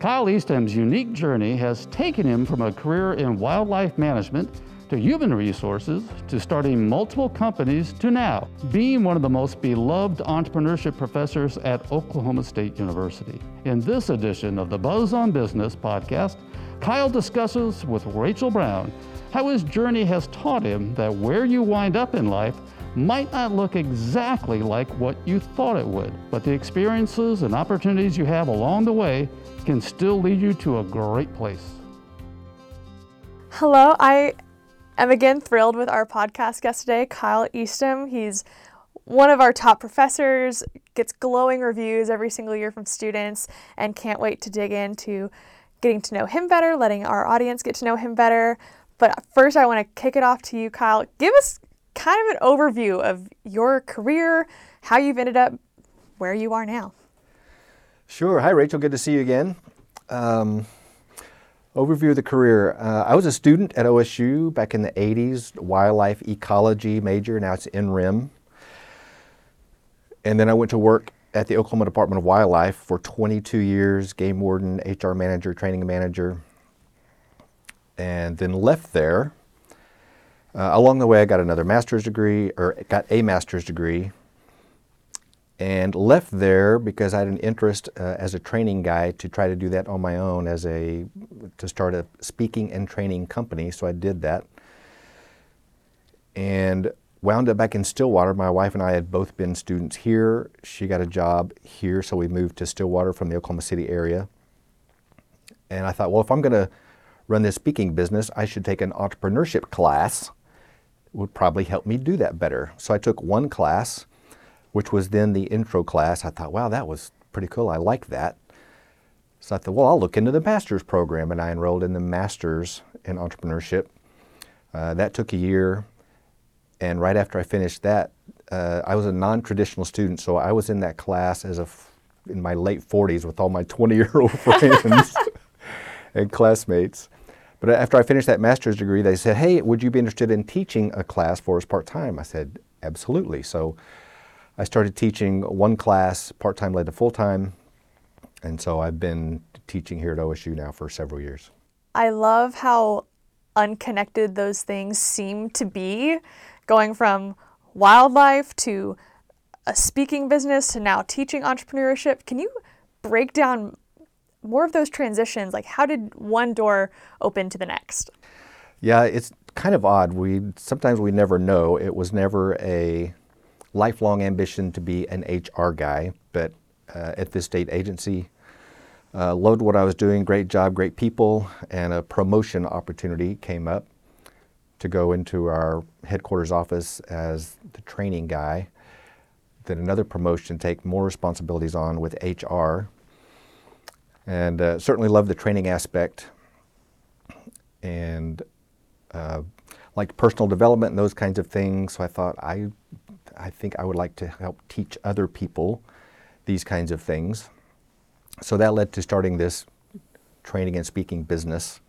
Kyle Eastham's unique journey has taken him from a career in wildlife management to human resources to starting multiple companies to now being one of the most beloved entrepreneurship professors at Oklahoma State University. In this edition of the Buzz on Business podcast, Kyle discusses with Rachel Brown how his journey has taught him that where you wind up in life might not look exactly like what you thought it would, but the experiences and opportunities you have along the way can still lead you to a great place. Hello, I am again thrilled with our podcast guest today, Kyle Eastham. He's one of our top professors, gets glowing reviews every single year from students, and can't wait to dig into getting to know him better, letting our audience get to know him better. But first, I want to kick it off to you, Kyle. Give us kind of an overview of your career, how you've ended up where you are now. Sure. Hi, Rachel. Good to see you again. Um, overview of the career. Uh, I was a student at OSU back in the 80s, wildlife ecology major. Now it's in RIM. And then I went to work at the Oklahoma Department of Wildlife for 22 years, game warden, HR manager, training manager, and then left there. Uh, along the way, I got another master's degree, or got a master's degree, and left there because I had an interest uh, as a training guy to try to do that on my own as a to start a speaking and training company. So I did that, and wound up back in Stillwater. My wife and I had both been students here. She got a job here, so we moved to Stillwater from the Oklahoma City area. And I thought, well, if I'm going to run this speaking business, I should take an entrepreneurship class would probably help me do that better. So I took one class, which was then the intro class. I thought, wow, that was pretty cool. I like that. So I thought, well, I'll look into the master's program, and I enrolled in the master's in entrepreneurship. Uh, that took a year, and right after I finished that, uh, I was a non-traditional student, so I was in that class as a f- in my late 40s with all my 20-year-old friends and classmates. But after I finished that master's degree, they said, hey, would you be interested in teaching a class for us part time? I said, absolutely. So I started teaching one class part time, led to full time. And so I've been teaching here at OSU now for several years. I love how unconnected those things seem to be, going from wildlife to a speaking business to now teaching entrepreneurship. Can you break down more of those transitions, like how did one door open to the next? Yeah, it's kind of odd. We sometimes we never know. It was never a lifelong ambition to be an HR guy, but uh, at this state agency, uh, loved what I was doing. Great job, great people, and a promotion opportunity came up to go into our headquarters office as the training guy. Then another promotion, take more responsibilities on with HR, and uh, certainly love the training aspect and uh, like personal development and those kinds of things. So I thought I, I think I would like to help teach other people these kinds of things. So that led to starting this training and speaking business.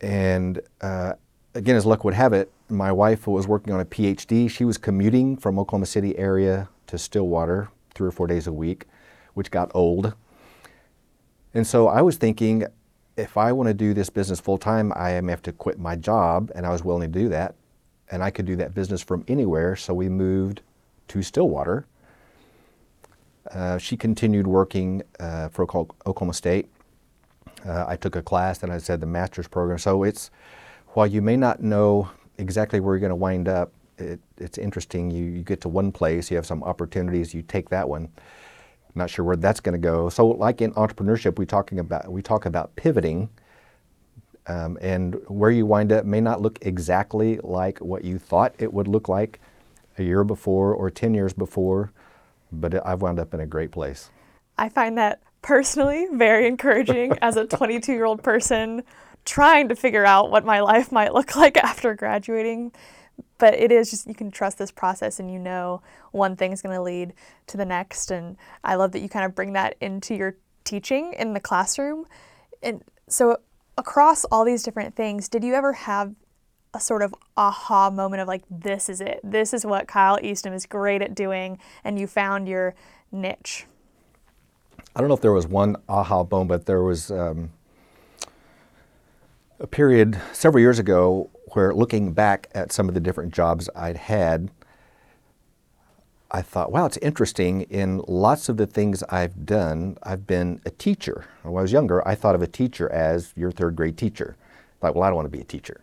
And uh, again, as luck would have it, my wife was working on a PhD. She was commuting from Oklahoma City area to Stillwater three or four days a week, which got old. And so I was thinking, if I want to do this business full time, I may have to quit my job, and I was willing to do that. And I could do that business from anywhere, so we moved to Stillwater. Uh, she continued working uh, for Oklahoma State. Uh, I took a class, and I said the master's program. So it's while you may not know exactly where you're going to wind up, it, it's interesting. You, you get to one place, you have some opportunities, you take that one not sure where that's going to go. So, like in entrepreneurship, we talking about we talk about pivoting, um, and where you wind up may not look exactly like what you thought it would look like a year before or ten years before, but I've wound up in a great place. I find that personally very encouraging as a 22 year old person trying to figure out what my life might look like after graduating but it is just you can trust this process and you know one thing is going to lead to the next. And i love that you kind of bring that into your teaching in the classroom. And so across all these different things did you ever have a sort of aha moment of like this is it. This is what kyle eastham is great at doing and you found your niche? I don't know if there was one aha moment, but there was um, a period several years ago where looking back at some of the different jobs I'd had, I thought, wow, it's interesting. In lots of the things I've done, I've been a teacher. When I was younger, I thought of a teacher as your third grade teacher. Thought, well, I don't want to be a teacher.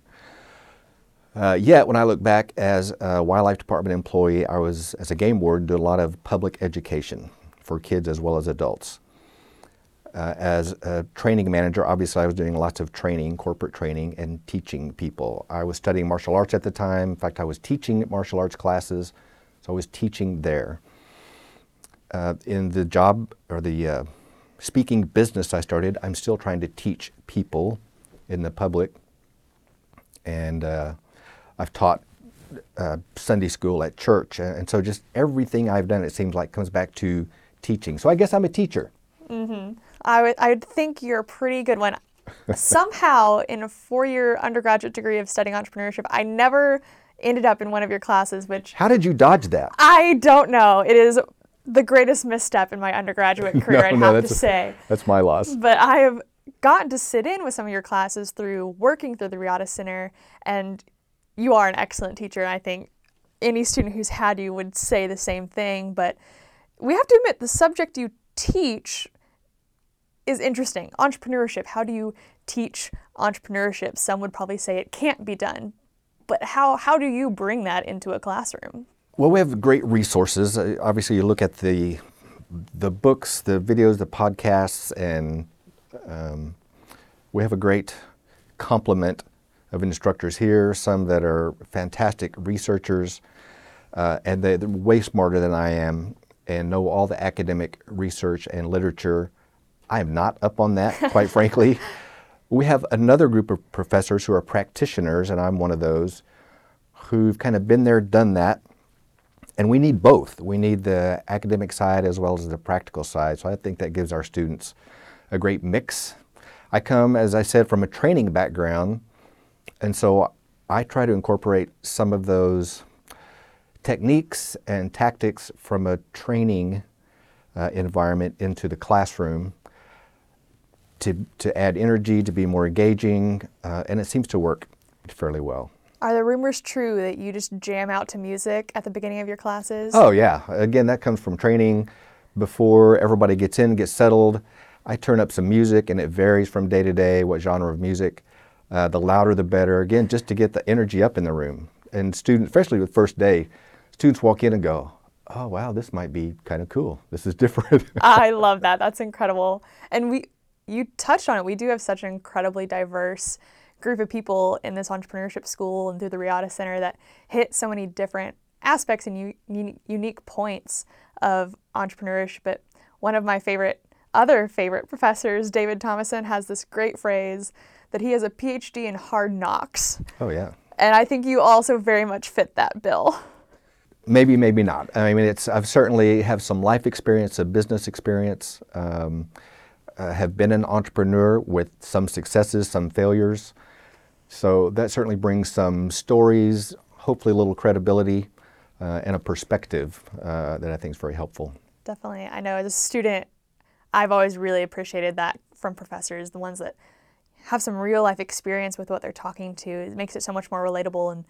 Uh, yet, when I look back as a wildlife department employee, I was, as a game warden, did a lot of public education for kids as well as adults. Uh, as a training manager, obviously, I was doing lots of training, corporate training, and teaching people. I was studying martial arts at the time. In fact, I was teaching martial arts classes, so I was teaching there. Uh, in the job or the uh, speaking business I started, I'm still trying to teach people in the public. And uh, I've taught uh, Sunday school at church. And, so just everything I've done, it seems like, comes back to teaching. So I guess I'm a teacher. Mm-hmm. I would I would think you're a pretty good one. Somehow, in a four-year undergraduate degree of studying entrepreneurship, I never ended up in one of your classes. Which how did you dodge that? I don't know. It is the greatest misstep in my undergraduate career. no, I'd no, have to a, say. That's my loss. But I have gotten to sit in with some of your classes through working through the Riata Center, and you are an excellent teacher. And I think any student who's had you would say the same thing. But we have to admit, the subject you teach is interesting. Entrepreneurship. How do you teach entrepreneurship? Some would probably say it can't be done. But how, how do you bring that into a classroom? Well, we have great resources. Uh, obviously, you look at the the books, the videos, the podcasts, and um, we have a great complement of instructors here. Some that are fantastic researchers, uh, and they're way smarter than I am and know all the academic research and literature I am not up on that, quite frankly. We have another group of professors who are practitioners, and I'm one of those, who've kind of been there, done that. And we need both. We need the academic side as well as the practical side. So I think that gives our students a great mix. I come, as I said, from a training background, and so I try to incorporate some of those techniques and tactics from a training uh, environment into the classroom to, to add energy, to be more engaging, uh, and it seems to work fairly well. Are the rumors true that you just jam out to music at the beginning of your classes? Oh, yeah. Again, that comes from training. Before everybody gets in, gets settled, I turn up some music, and it varies from day to day what genre of music. Uh, the louder, the better. Again, just to get the energy up in the room. And students, especially with first day, students walk in and go, oh wow this might be kind of cool this is different i love that that's incredible and we you touched on it. We do have such an incredibly diverse group of people in this entrepreneurship school and through the Riata Center that hit so many different aspects and u- unique points of entrepreneurship. But one of my favorite, other favorite professors, David Thomason, has this great phrase that he has a PhD in hard knocks. Oh, yeah. And I think you also very much fit that bill. Maybe, maybe not. I mean, it's I've certainly have some life experience, a business experience. Um, uh, have been an entrepreneur with some successes, some failures. So that certainly brings some stories, hopefully a little credibility, uh, and a perspective uh, that I think is very helpful. Definitely. I know as a student, I've always really appreciated that from professors, the ones that have some real life experience with what they're talking to. It makes it so much more relatable and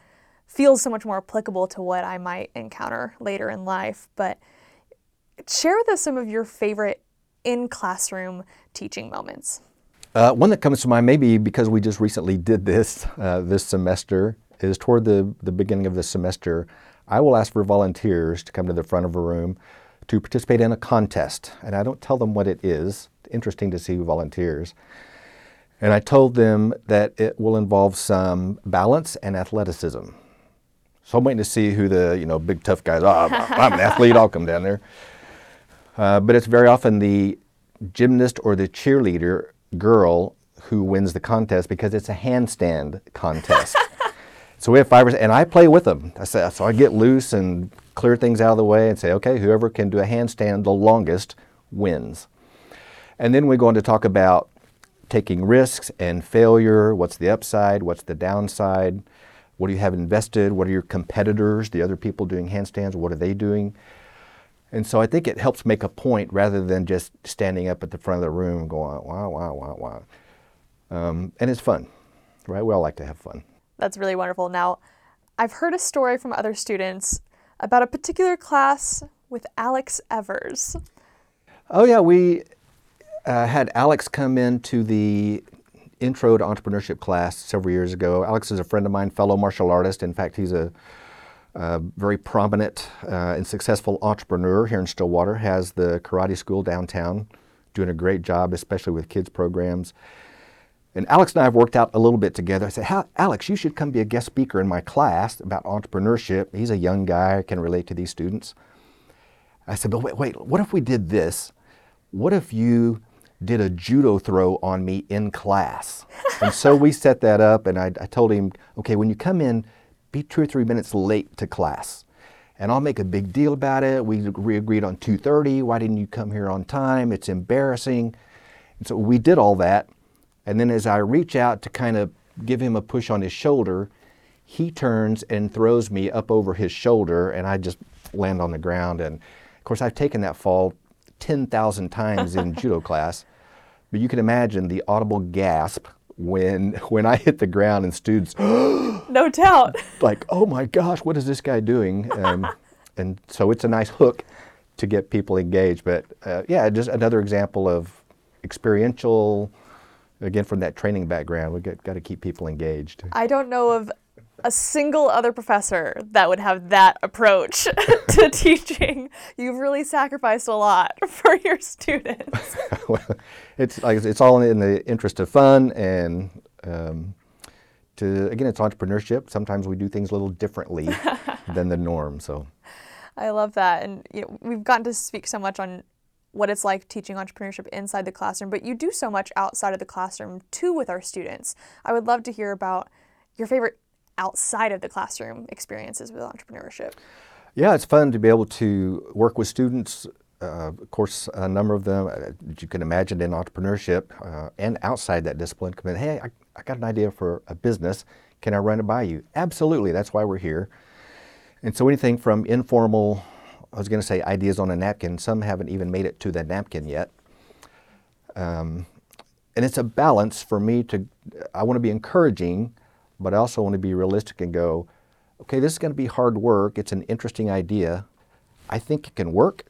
feels so much more applicable to what I might encounter later in life. But share with us some of your favorite in classroom teaching moments? Uh, one that comes to mind, maybe because we just recently did this uh, this semester, is toward the, the beginning of the semester, I will ask for volunteers to come to the front of a room to participate in a contest. And I don't tell them what it is. Interesting to see who volunteers. And I told them that it will involve some balance and athleticism. So I'm waiting to see who the you know big tough guys are. Oh, I'm an athlete. I'll come down there. Uh, but it's very often the gymnast or the cheerleader girl who wins the contest because it's a handstand contest. so we have five, and I play with them. I say, so I get loose and clear things out of the way and say, okay, whoever can do a handstand the longest wins. And then we go on to talk about taking risks and failure. What's the upside? What's the downside? What do you have invested? What are your competitors, the other people doing handstands? What are they doing? And so I think it helps make a point rather than just standing up at the front of the room going, wow, wow, wow, wow. Um, and it's fun, right? We all like to have fun. That's really wonderful. Now, I've heard a story from other students about a particular class with Alex Evers. Oh, yeah, we uh, had Alex come into the intro to entrepreneurship class several years ago. Alex is a friend of mine, fellow martial artist. In fact, he's a, a very prominent uh, and successful entrepreneur here in Stillwater, has the karate school downtown, doing a great job, especially with kids programs. And Alex and I have worked out a little bit together. I said, Alex, you should come be a guest speaker in my class about entrepreneurship. He's a young guy, can relate to these students. I said, but wait, wait, what if we did this? What if you did a judo throw on me in class? and so we set that up, and I, I told him, okay, when you come in, be two or three minutes late to class and I'll make a big deal about it. We, agreed on 2:30. Why didn't you come here on time? It's embarrassing. And so we did all that. And then as I reach out to kind of give him a push on his shoulder, he turns and throws me up over his shoulder, and I just land on the ground. And of course, I've taken that fall 10,000 times in judo class, but you can imagine the audible gasp when when I hit the ground and students, no doubt, like, oh my gosh, what is this guy doing? Um, and so it's a nice hook to get people engaged. But uh, yeah, just another example of experiential again from that training background we got, got to keep people engaged i don't know of a single other professor that would have that approach to teaching. You've really sacrificed a lot for your students. Well, it's like it's all in the interest of fun and um, to again it's entrepreneurship. Sometimes we do things a little differently than the norm so. I love that. And you know, we've gotten to speak so much on what it's like teaching entrepreneurship inside the classroom, but you do so much outside of the classroom too with our students. I would love to hear about your favorite outside of the classroom experiences with entrepreneurship. Yeah, it's fun to be able to work with students. Uh, of course, a number of them, uh, you can imagine in entrepreneurship uh, and outside that discipline, come in, hey, I, I got an idea for a business. Can I run it by you? Absolutely, that's why we're here. And so anything from informal I was going to say ideas on a napkin. Some haven't even made it to the napkin yet. Um, and it's a balance for me to, I want to be encouraging, but I also want to be realistic and go, okay, this is going to be hard work. It's an interesting idea. I think it can work.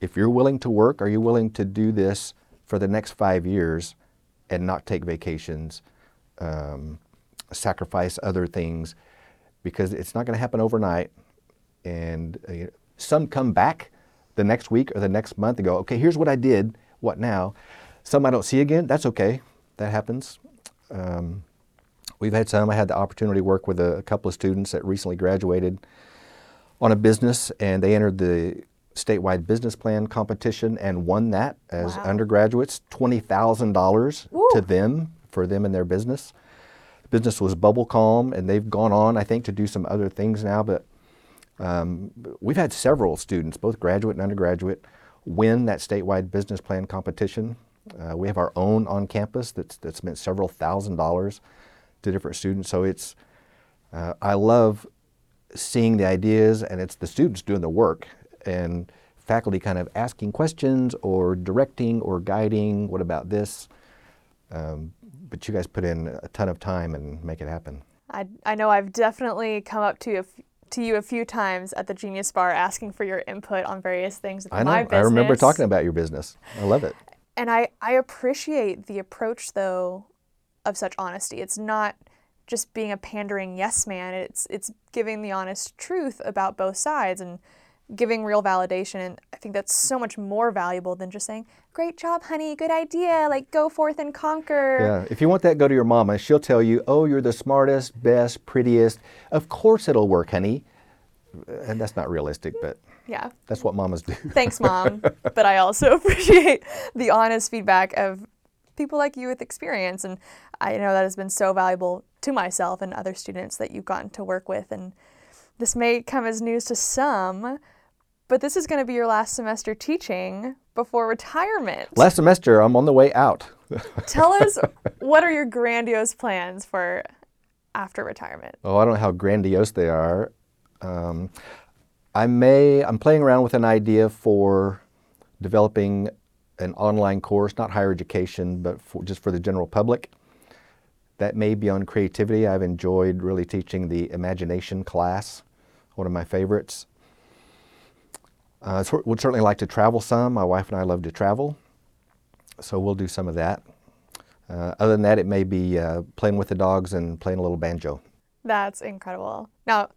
If you're willing to work, are you willing to do this for the next five years and not take vacations, um, sacrifice other things? Because it's not going to happen overnight. And uh, some come back the next week or the next month and go, okay, here's what I did. What now? Some I don't see again. That's okay. That happens. Um, we've had some. I had the opportunity to work with a, a, couple of students that recently graduated on a business, and they entered the statewide business plan competition and won that as wow. undergraduates. Twenty thousand dollars to them for them and their business. The business was Bubble Calm, and they've gone on, I think, to do some other things now, but um, we've had several students, both graduate and undergraduate, win that statewide business plan competition. Uh, we have our own on campus that's, that's meant several thousand dollars to different students. So it's, uh, I love seeing the ideas and it's the students doing the work and faculty kind of asking questions or directing or guiding, what about this? Um, but you guys put in a ton of time and make it happen. I, I know I've definitely come up to a to you a few times at the Genius Bar asking for your input on various things I know. my business. I remember talking about your business. I love it. And I, I appreciate the approach though of such honesty. It's not just being a pandering yes man. It's it's giving the honest truth about both sides and giving real validation and I think that's so much more valuable than just saying, Great job, honey, good idea, like go forth and conquer. Yeah. If you want that, go to your mama. She'll tell you, Oh, you're the smartest, best, prettiest. Of course it'll work, honey. And that's not realistic, but yeah. That's what mamas do. Thanks, mom. but I also appreciate the honest feedback of people like you with experience and I know that has been so valuable to myself and other students that you've gotten to work with and this may come as news to some, but this is going to be your last semester teaching before retirement. Last semester, I'm on the way out. Tell us what are your grandiose plans for after retirement? Oh, I don't know how grandiose they are. Um, I may, I'm playing around with an idea for developing an online course, not higher education, but for, just for the general public. That may be on creativity. I've enjoyed really teaching the imagination class, one of my favorites. Uh, so would certainly like to travel some. My wife and I love to travel, so we'll do some of that. Uh, other than that, it may be uh, playing with the dogs and playing a little banjo. That's incredible. Now,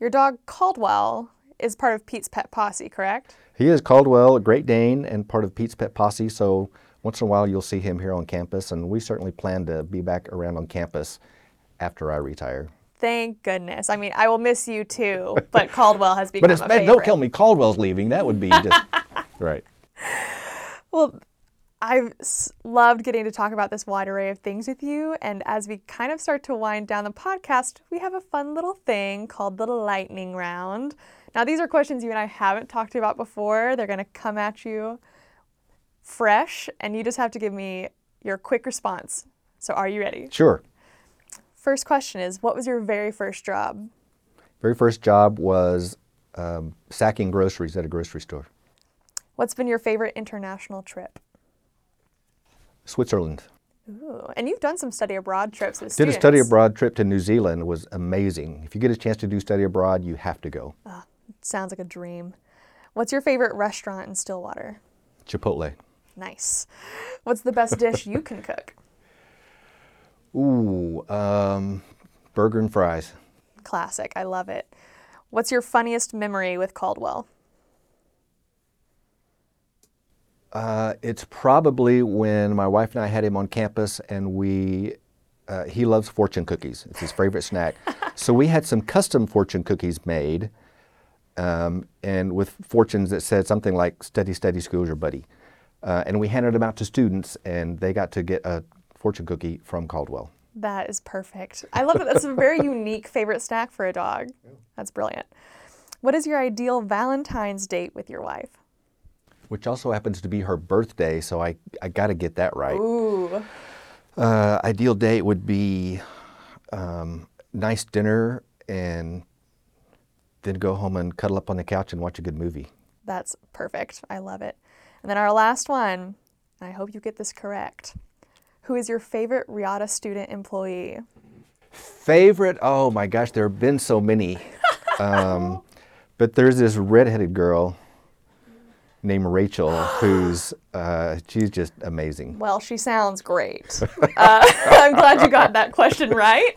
your dog Caldwell is part of Pete's Pet Posse, correct? He is Caldwell, a Great Dane, and part of Pete's Pet Posse. So once in a while, you'll see him here on campus, and we certainly plan to be back around on campus after I retire. Thank goodness. I mean, I will miss you too, but Caldwell has become But it's a bad. favorite. Don't tell me Caldwell's leaving. That would be just right. Well, I've loved getting to talk about this wide array of things with you. And as we kind of start to wind down the podcast, we have a fun little thing called the lightning round. Now, these are questions you and I haven't talked about before. They're going to come at you fresh, and you just have to give me your quick response. So, are you ready? Sure. First question is What was your very first job? Very first job was um, sacking groceries at a grocery store. What's been your favorite international trip? Switzerland. Ooh, and you've done some study abroad trips Did a study abroad trip to New Zealand. It was amazing. If you get a chance to do study abroad, you have to go. Sounds like a dream. What's your favorite restaurant in Stillwater? Chipotle. Nice. What's the best dish you can cook? Ooh, um, burger and fries. Classic. I love it. What's your funniest memory with Caldwell? Uh, it's probably when my wife and I had him on campus, and we uh, he loves fortune cookies. It's his favorite snack. So we had some custom fortune cookies made, um, and with fortunes that said something like "Steady, steady, school's your buddy," uh, and we handed them out to students, and they got to get a fortune cookie from Caldwell. That is perfect. I love it. That's a very unique favorite snack for a dog. That's brilliant. What is your ideal Valentine's date with your wife? Which also happens to be her birthday, so I, I got to get that right. Ooh, Uh, ideal date would be um, nice dinner and then go home and cuddle up on the couch and watch a good movie. that's perfect. I love it. And then our last one, and I hope you get this correct. Who is your favorite Riata student employee? Favorite? Oh my gosh, there have been so many. um, but there's this redheaded girl named Rachel who's uh, she's just amazing. Well, she sounds great. uh, I'm glad you got that question right.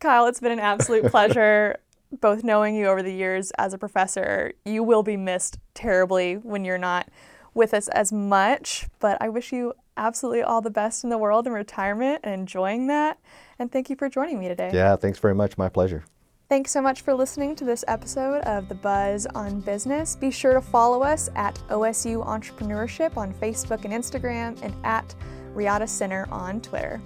Kyle, it's been an absolute pleasure both knowing you over the years as a professor. You will be missed terribly when you're not with us as much, but I wish you absolutely all the best in the world in retirement and enjoying that. And thank you for joining me today. Yeah, thanks very much. My pleasure. Thanks so much for listening to this episode of The Buzz on Business. Be sure to follow us at OSU Entrepreneurship on Facebook and Instagram and at Riata Center on Twitter.